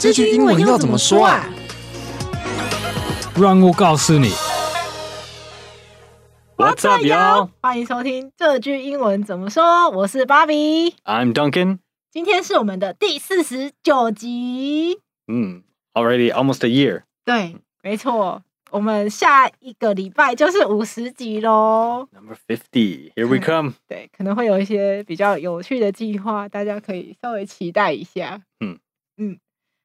这句英文要怎么说啊？让我告诉你。What's up, y'all？欢迎收听这句英文怎么说。我是 Bobby。I'm Duncan。今天是我们的第四十九集。嗯，Already almost a year。对，没错。我们下一个礼拜就是五十集喽。Number fifty, here we come。对，可能会有一些比较有趣的计划，大家可以稍微期待一下。嗯嗯。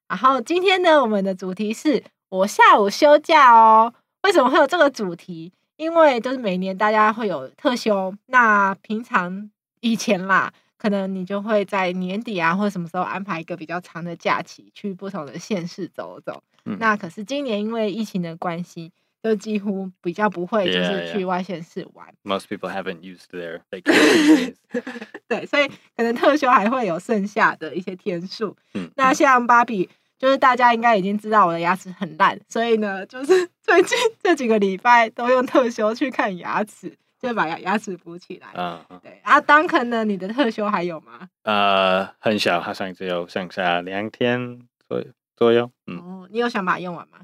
然后今天呢，我们的主题是我下午休假哦。为什么会有这个主题？因为就是每年大家会有特休，那平常以前啦，可能你就会在年底啊，或者什么时候安排一个比较长的假期，去不同的县市走走。嗯、那可是今年因为疫情的关系，就几乎比较不会就是去外县市玩。Yeah, yeah. Most people haven't used their vacation days. 对，所以可能特休还会有剩下的一些天数。嗯，那像芭比，就是大家应该已经知道我的牙齿很烂，所以呢，就是 最近这几个礼拜都用特休去看牙齿，就把牙牙齿补起来。嗯，对。啊，Duncan 呢？你的特休还有吗？呃，很小，好像只有剩下两天左右。左右，嗯，哦，你有想把它用完吗？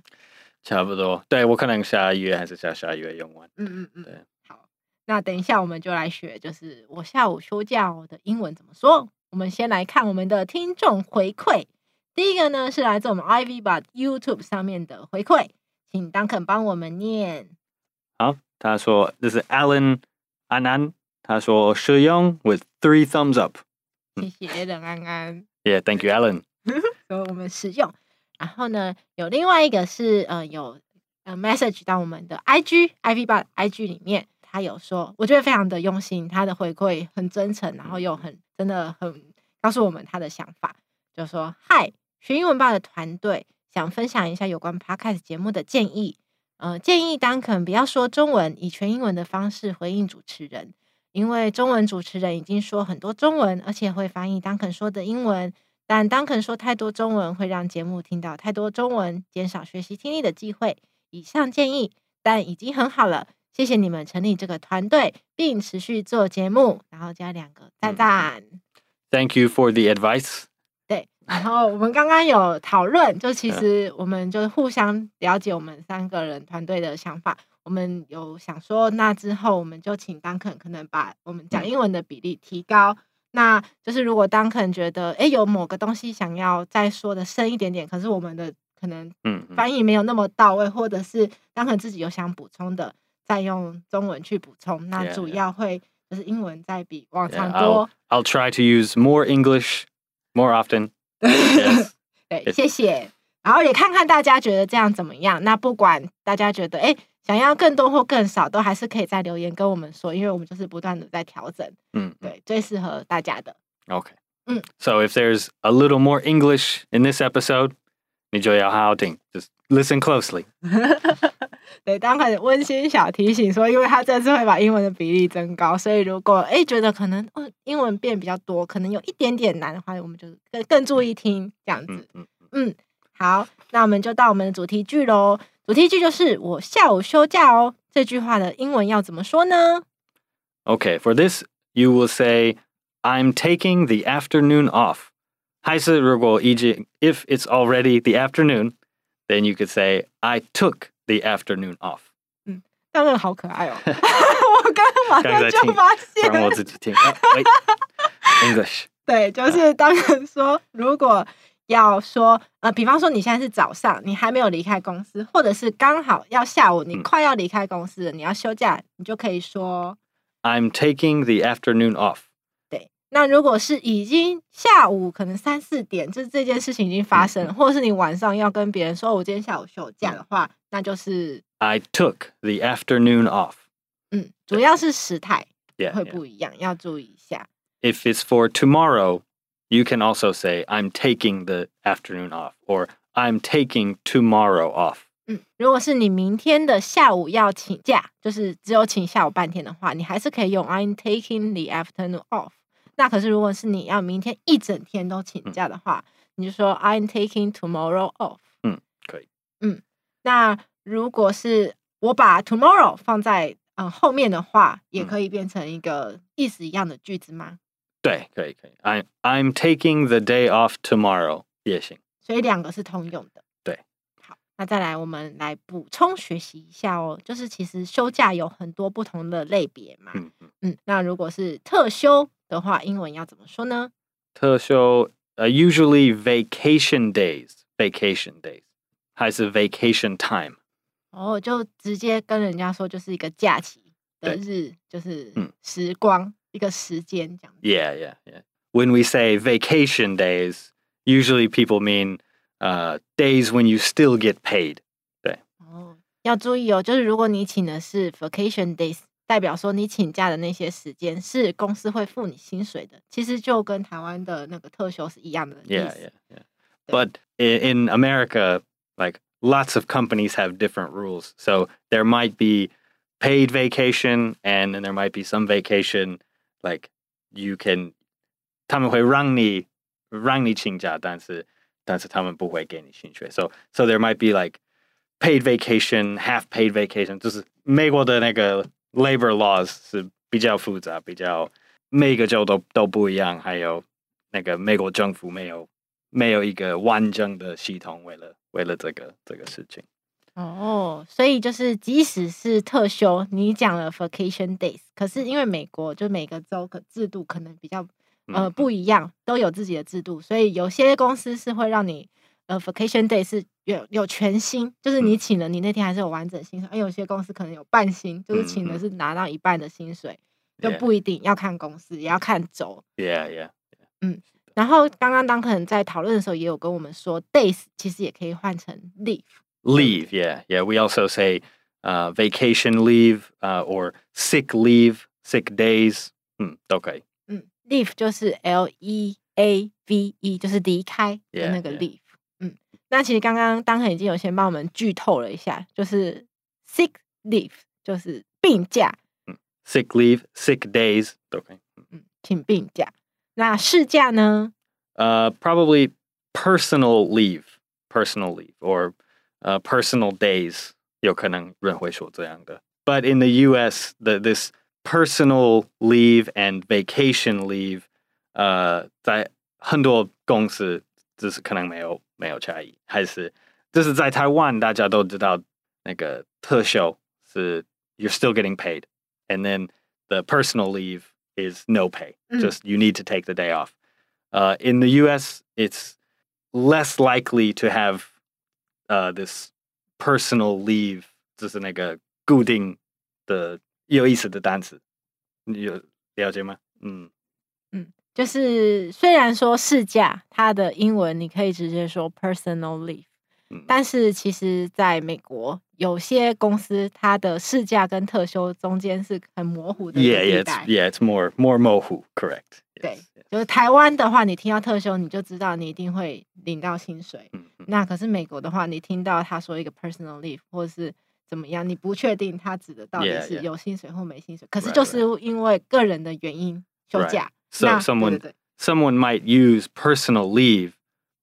差不多，对，我可能下一月还是下下一月用完。嗯嗯嗯，对，好，那等一下我们就来学，就是我下午休假的英文怎么说。我们先来看我们的听众回馈，第一个呢是来自我们 iVivo YouTube 上面的回馈，请 Duncan 帮我们念。好，他说这是 Alan 安安，他说使用 with three thumbs up。谢谢 Alan 安安。Yeah，thank you Alan。说我们使用，然后呢，有另外一个是呃有呃 message 到我们的 IG iVivo IG 里面，他有说，我觉得非常的用心，他的回馈很真诚，然后又很真的很告诉我们他的想法，就说嗨，学英文吧的团队想分享一下有关 Podcast 节目的建议，呃，建议当肯不要说中文，以全英文的方式回应主持人，因为中文主持人已经说很多中文，而且会翻译 Duncan 说的英文。但当肯说太多中文会让节目听到太多中文，减少学习听力的机会。以上建议，但已经很好了。谢谢你们成立这个团队，并持续做节目，然后加两个赞赞。Thank you for the advice。对，然后我们刚刚有讨论，就其实我们就互相了解我们三个人团队的想法。我们有想说，那之后我们就请当肯可能把我们讲英文的比例提高。那就是如果当可能觉得哎、欸、有某个东西想要再说的深一点点，可是我们的可能嗯翻译没有那么到位，或者是当可能自己有想补充的，再用中文去补充。那主要会就是英文再比往常多。Yeah, I'll, I'll try to use more English more often. Yes. 对，谢谢。然后也看看大家觉得这样怎么样。那不管大家觉得哎。欸想要更多或更少，都还是可以在留言跟我们说，因为我们就是不断的在调整。嗯，对，最适合大家的。OK，嗯，So if there's a little more English in this episode，你就要好好听，just listen closely。对，当很温馨小提醒说，因为他这次会把英文的比例增高，所以如果哎觉得可能哦英文变比较多，可能有一点点难的话，我们就更更注意听这样子。嗯嗯，嗯，好，那我们就到我们的主题句喽。主题句就是我下午休假哦。这句话的英文要怎么说呢？Okay, for this you will say I'm taking the afternoon off. 还是如果已经 if it's already the afternoon, then you could say I took the afternoon off. 嗯，当然好可爱哦。我刚刚马上就发现，让我自己听。Oh, wait, English. 对，就是当然说如果。要说呃，比方说你现在是早上，你还没有离开公司，或者是刚好要下午，你快要离开公司了，嗯、你要休假，你就可以说 I'm taking the afternoon off。对，那如果是已经下午可能三四点，就是这件事情已经发生了，嗯、或者是你晚上要跟别人说我今天下午休假的话，嗯、那就是 I took the afternoon off。嗯，主要是时态会不一样.要注意一下。If it's for tomorrow。You can also say I'm taking the afternoon off, or I'm taking tomorrow off. 嗯，如果是你明天的下午要请假，就是只有请下午半天的话，你还是可以用 I'm taking the afternoon off。那可是如果是你要明天一整天都请假的话，嗯、你就说 I'm taking tomorrow off。嗯，可以。嗯，那如果是我把 tomorrow 放在嗯后面的话，也可以变成一个意思一样的句子吗？ 对，可以可以。I'm I'm taking the day off tomorrow 也行。所以两个是通用的。对，好，那再来我们来补充学习一下哦，就是其实休假有很多不同的类别嘛。嗯嗯嗯。那如果是特休的话，英文要怎么说呢？特休呃、uh,，usually vacation days，vacation days，还是 vacation time？哦，就直接跟人家说，就是一个假期的日，就是时光，嗯、一个时间这样。Yeah, yeah, yeah. When we say vacation days, usually people mean uh days when you still get paid. 对。哦，要注意哦，就是如果你请的是 vacation days，代表说你请假的那些时间是公司会付你薪水的，其实就跟台湾的那个特休是一样的意思。Yeah, yeah, yeah. But in America, like lots of companies have different rules. So there might be paid vacation and then there might be some vacation like you can 他们会让你让你请假，但是但是他们不会给你薪水。So so there might be like paid vacation, half paid vacation，就是美国的那个 labor laws 是比较复杂，比较每个州都都不一样。还有那个美国政府没有没有一个完整的系统，为了为了这个这个事情。哦，所以就是即使是特休，你讲了 vacation days，可是因为美国就每个州的制度可能比较呃不一样，都有自己的制度，所以有些公司是会让你呃 vacation day 是有有全薪，就是你请了你那天还是有完整薪水，而有些公司可能有半薪，就是请的是拿到一半的薪水，就不一定要看公司，也要看州。Yeah, yeah. 嗯。然后刚刚当可能在讨论的时候，也有跟我们说，days 其实也可以换成 leave。Leave, yeah, yeah. We also say uh, vacation leave, uh, or sick leave, sick days. 嗯，都可以。嗯，leave 就是 L E A V E，就是离开的那个 leave。Yeah, yeah. 嗯，那其实刚刚当可已经有先帮我们剧透了一下，就是 sick leave 就是病假。嗯，sick leave, sick days 都可以。嗯，请病假。那事假呢？呃、uh,，probably personal leave, personal leave, or uh, personal days，有可能人会说这样的。But in the U.S., the this personal leave and vacation leave，呃、uh,，在很多公司就是可能没有没有差异，还是就是在台湾大家都知道那个特休是 you're still getting paid，and then the personal leave is no pay. Mm. Just you need to take the day off. Uh, in the U.S., it's less likely to have 呃 this personal leave，就是那个固定的有意思的单词，你有了解吗？嗯嗯，就是虽然说事假，它的英文你可以直接说 personal leave。但是其实，在美国，有些公司它的事假跟特休中间是很模糊的。Yeah, yeah, it's, yeah, it's more more 模糊，correct。对，就是台湾的话，你听到特休，你就知道你一定会领到薪水。那可是美国的话，你听到他说一个 personal leave 或者是怎么样，你不确定他指的到底是有薪水或没薪水。可是就是因为个人的原因休假。So someone someone might use personal leave,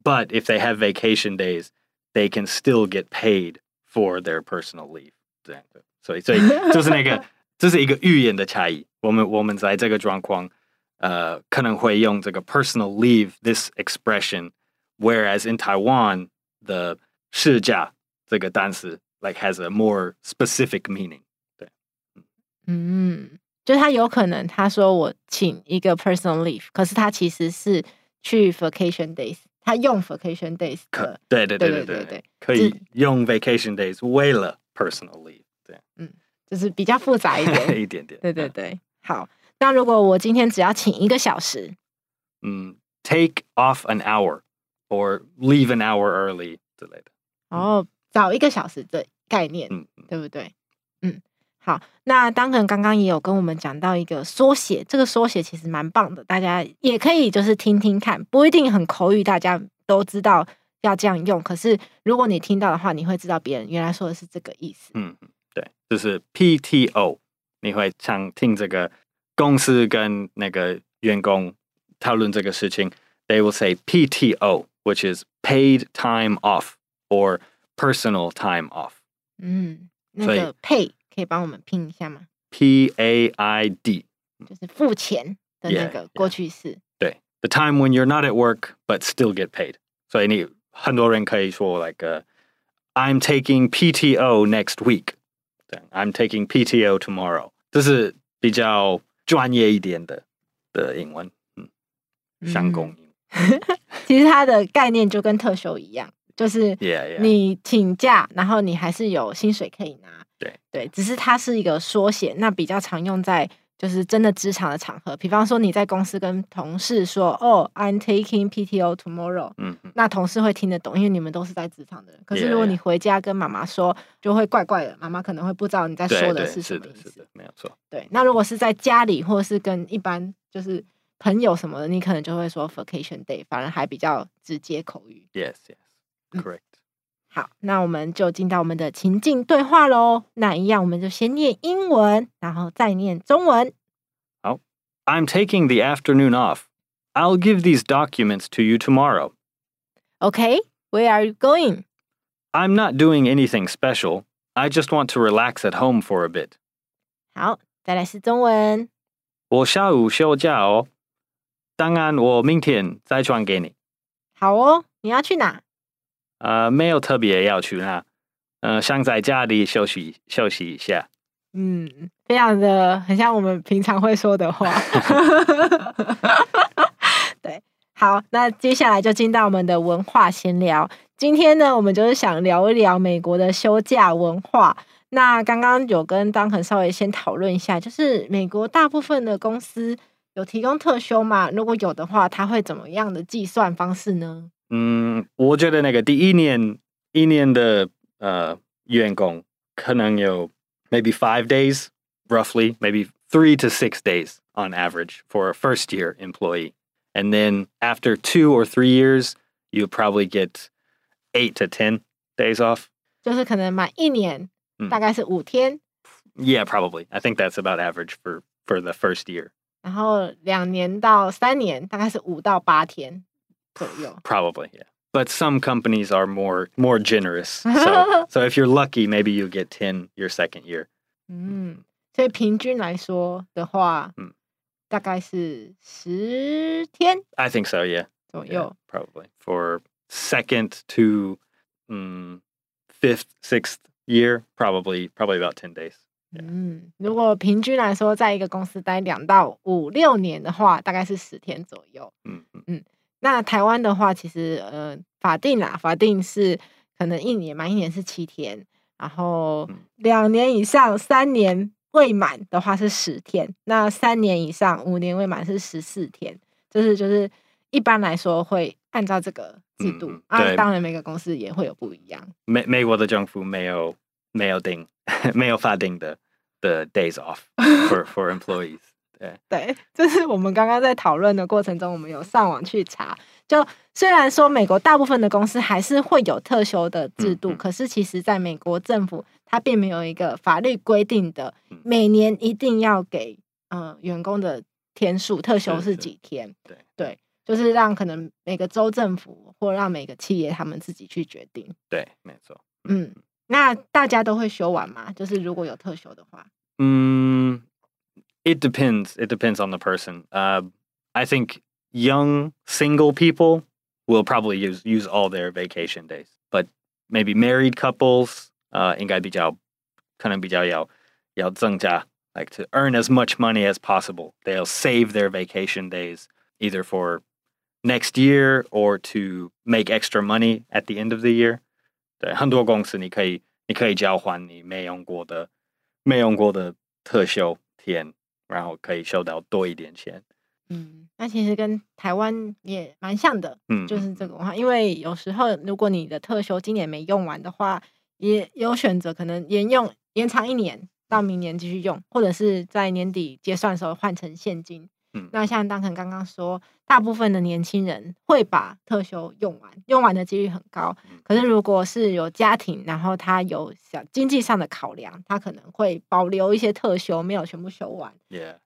but if they have vacation days. They can still get paid for their personal leave，这样的，所以所以就是那个，这是一个语言的差异。我们我们在这个状况，呃，可能会用这个 personal leave this expression，whereas in Taiwan the 事假这个单词 like has a more specific meaning。对，嗯，就他有可能他说我请一个 personal leave，可是他其实是去 vacation days。 他用 vacation days 可对对对对对对，可以用 vacation days 为了 personal leave，对，嗯，就是比较复杂一点，一点点，对对对。好，那如果我今天只要请一个小时，嗯，take off an hour or leave an hour early 之类的，哦，早一个小时的概念，嗯，对不对？嗯。好，那当然刚刚也有跟我们讲到一个缩写，这个缩写其实蛮棒的，大家也可以就是听听看，不一定很口语，大家都知道要这样用。可是如果你听到的话，你会知道别人原来说的是这个意思。嗯，对，就是 PTO，你会常听这个公司跟那个员工讨论这个事情，they will say PTO，which is paid time off or personal time off。嗯，那个 pay。可以帮我们拼一下吗？P A I D，就是付钱的那个过去式。对，the time when you're not at work but still get paid。所以你很多人可以说 like、uh, I'm taking PTO next week，对，I'm taking PTO tomorrow，这是比较专业一点的的英文，嗯，相公英。其实它的概念就跟特休一样，就是你请假，然后你还是有薪水可以拿。对对，只是它是一个缩写，那比较常用在就是真的职场的场合，比方说你在公司跟同事说：“哦，I'm taking PTO tomorrow。”嗯，那同事会听得懂，因为你们都是在职场的人。可是如果你回家跟妈妈说，就会怪怪的，妈妈可能会不知道你在说的是什么意思。是的，是的，没有错。对，那如果是在家里或是跟一般就是朋友什么的，你可能就会说 vacation day，反而还比较直接口语。Yes, yes, correct. 好，那我们就进到我们的情境对话喽。那一样，我们就先念英文，然后再念中文。好，I'm taking the afternoon off. I'll give these documents to you tomorrow. Okay, where are you going? I'm not doing anything special. I just want to relax at home for a bit. 好，再来是中文。我下午休假哦，当然我明天再传给你。好哦，你要去哪？呃，没有特别要去那，呃，想在家里休息休息一下。嗯，非常的很像我们平常会说的话。对，好，那接下来就进到我们的文化闲聊。今天呢，我们就是想聊一聊美国的休假文化。那刚刚有跟 Duncan 稍微先讨论一下，就是美国大部分的公司有提供特休吗？如果有的话，它会怎么样的计算方式呢？嗯，我觉得那个第一年一年的呃员工可能有 maybe five days roughly maybe three to six days on average for a first year employee and then after two or three years you probably get eight to ten days off 就是可能满一年大概是五天 yeah probably I think that's about average for for the first year 然后两年到三年大概是五到八天 Probably, yeah. But some companies are more more generous. So, so if you're lucky, maybe you get 10 your second year. 嗯，所以平均来说的话，嗯，大概是十天。I think so, yeah. 左右 yeah, probably for second to um, fifth, sixth year, probably probably about 10 days. 嗯，如果平均来说，在一个公司待两到五六年的话，大概是十天左右。嗯嗯嗯。 那台湾的话，其实呃，法定啦，法定是可能一年满一年是七天，然后两年以上三年未满的话是十天，那三年以上五年未满是十四天，就是就是一般来说会按照这个制度、嗯、啊，当然每个公司也会有不一样。美美国的政府没有没有定 没有法定的的 days off for for employees。对，对，就是我们刚刚在讨论的过程中，我们有上网去查。就虽然说美国大部分的公司还是会有特休的制度，嗯嗯、可是其实在美国政府，它并没有一个法律规定的每年一定要给呃员工的天数特休是几天。对对，就是让可能每个州政府或让每个企业他们自己去决定。对，没错。嗯，那大家都会休完吗？就是如果有特休的话，嗯。It depends. It depends on the person. Uh, I think young single people will probably use use all their vacation days, but maybe married couples, uh, 应该比较可能比较要要增加 like to earn as much money as possible. They'll save their vacation days either for next year or to make extra money at the end of the year. 对，很多公司你可以你可以交换你没用过的没用过的特休天。 然后可以收到多一点钱。嗯，那其实跟台湾也蛮像的，嗯，就是这个文化。因为有时候如果你的特休今年没用完的话，也有选择可能延用延长一年到明年继续用，或者是在年底结算的时候换成现金。那像当肯刚刚说，大部分的年轻人会把特休用完，用完的几率很高。可是如果是有家庭，然后他有小经济上的考量，他可能会保留一些特休，没有全部休完.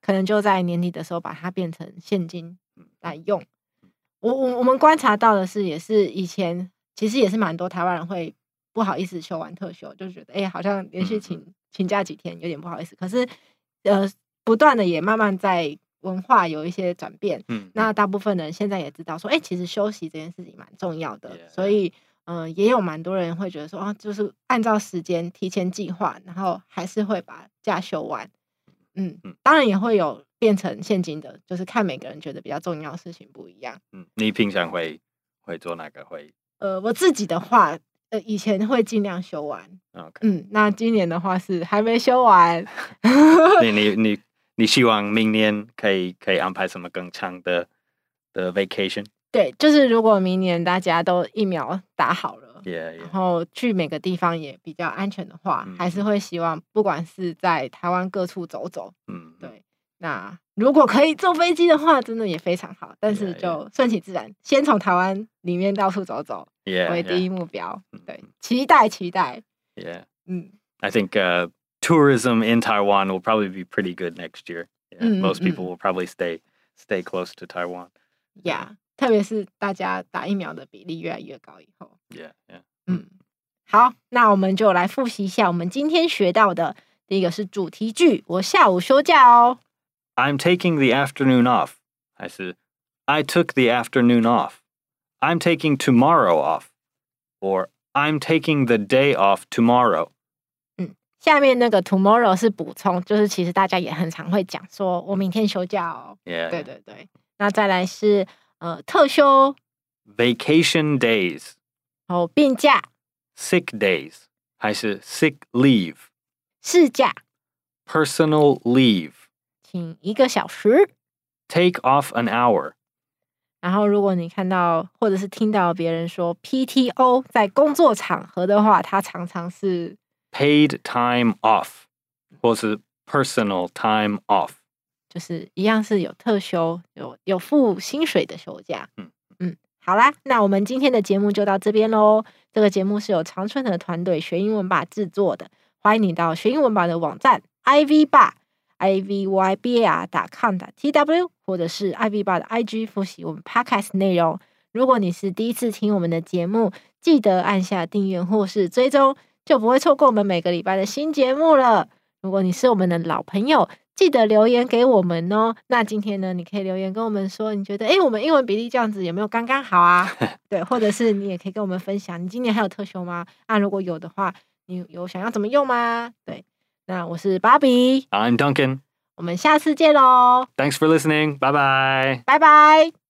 可能就在年底的时候把它变成现金来用。我我我们观察到的是，也是以前其实也是蛮多台湾人会不好意思休完特休，就觉得哎、欸，好像连续请请假几天有点不好意思。可是呃，不断的也慢慢在。文化有一些转变。嗯，那大部分人现在也知道说，哎、欸，其实休息这件事情蛮重要的。所以，嗯、呃，也有蛮多人会觉得说，啊，就是按照时间提前计划，然后还是会把假休完。嗯，嗯当然也会有变成现金的，就是看每个人觉得比较重要的事情不一样。嗯，你平常会会做哪个会？呃，我自己的话，呃，以前会尽量休完。嗯，那今年的话是还没休完。你你你你希望明年可以可以安排什么更长的的 vacation？对，就是如果明年大家都疫苗打好了。Yeah, yeah. 然后去每个地方也比较安全的话，嗯、还是会希望不管是在台湾各处走走。嗯，对。那如果可以坐飞机的话，真的也非常好。但是就顺其自然，yeah. 先从台湾里面到处走走为第一目标。对，期待期待。Yeah，嗯。I think、uh, tourism in Taiwan will probably be pretty good next year. Yeah, 嗯 Most people will probably stay stay close to Taiwan. Yeah. 特别是大家打疫苗的比例越来越高以后，Yeah, yeah. 嗯，好，那我们就来复习一下我们今天学到的。第一个是主题句，我下午休假哦。I'm taking the afternoon off，还是 I took the afternoon off。I'm taking tomorrow off，or I'm taking the day off tomorrow。 嗯，下面那个 tomorrow 是补充，就是其实大家也很常会讲说，我明天休假哦。Yeah. 对对对，那再来是。呃，特休，vacation days，哦，病假，sick days，还是 sick leave，事假，personal leave，请一个小时，take off an hour。然后，如果你看到或者是听到别人说 PTO 在工作场合的话，它常常是 paid time off，或是 personal time off。就是一样是有特休，有有付薪水的休假。嗯嗯，好啦，那我们今天的节目就到这边喽。这个节目是由常春藤团队学英文吧制作的，欢迎你到学英文吧的网站 ivy bar i v y b a r dot com dot t w 或者是 ivy bar 的 i g 复习我们 podcast 内容。如果你是第一次听我们的节目，记得按下订阅或是追踪，就不会错过我们每个礼拜的新节目了。如果你是我们的老朋友，记得留言给我们哦。那今天呢，你可以留言跟我们说，你觉得诶，我们英文比例这样子有没有刚刚好啊？对，或者是你也可以跟我们分享，你今年还有特休吗？啊，如果有的话，你有想要怎么用吗？对，那我是芭比，I'm Duncan，我们下次见喽。Thanks for listening，拜拜，拜拜。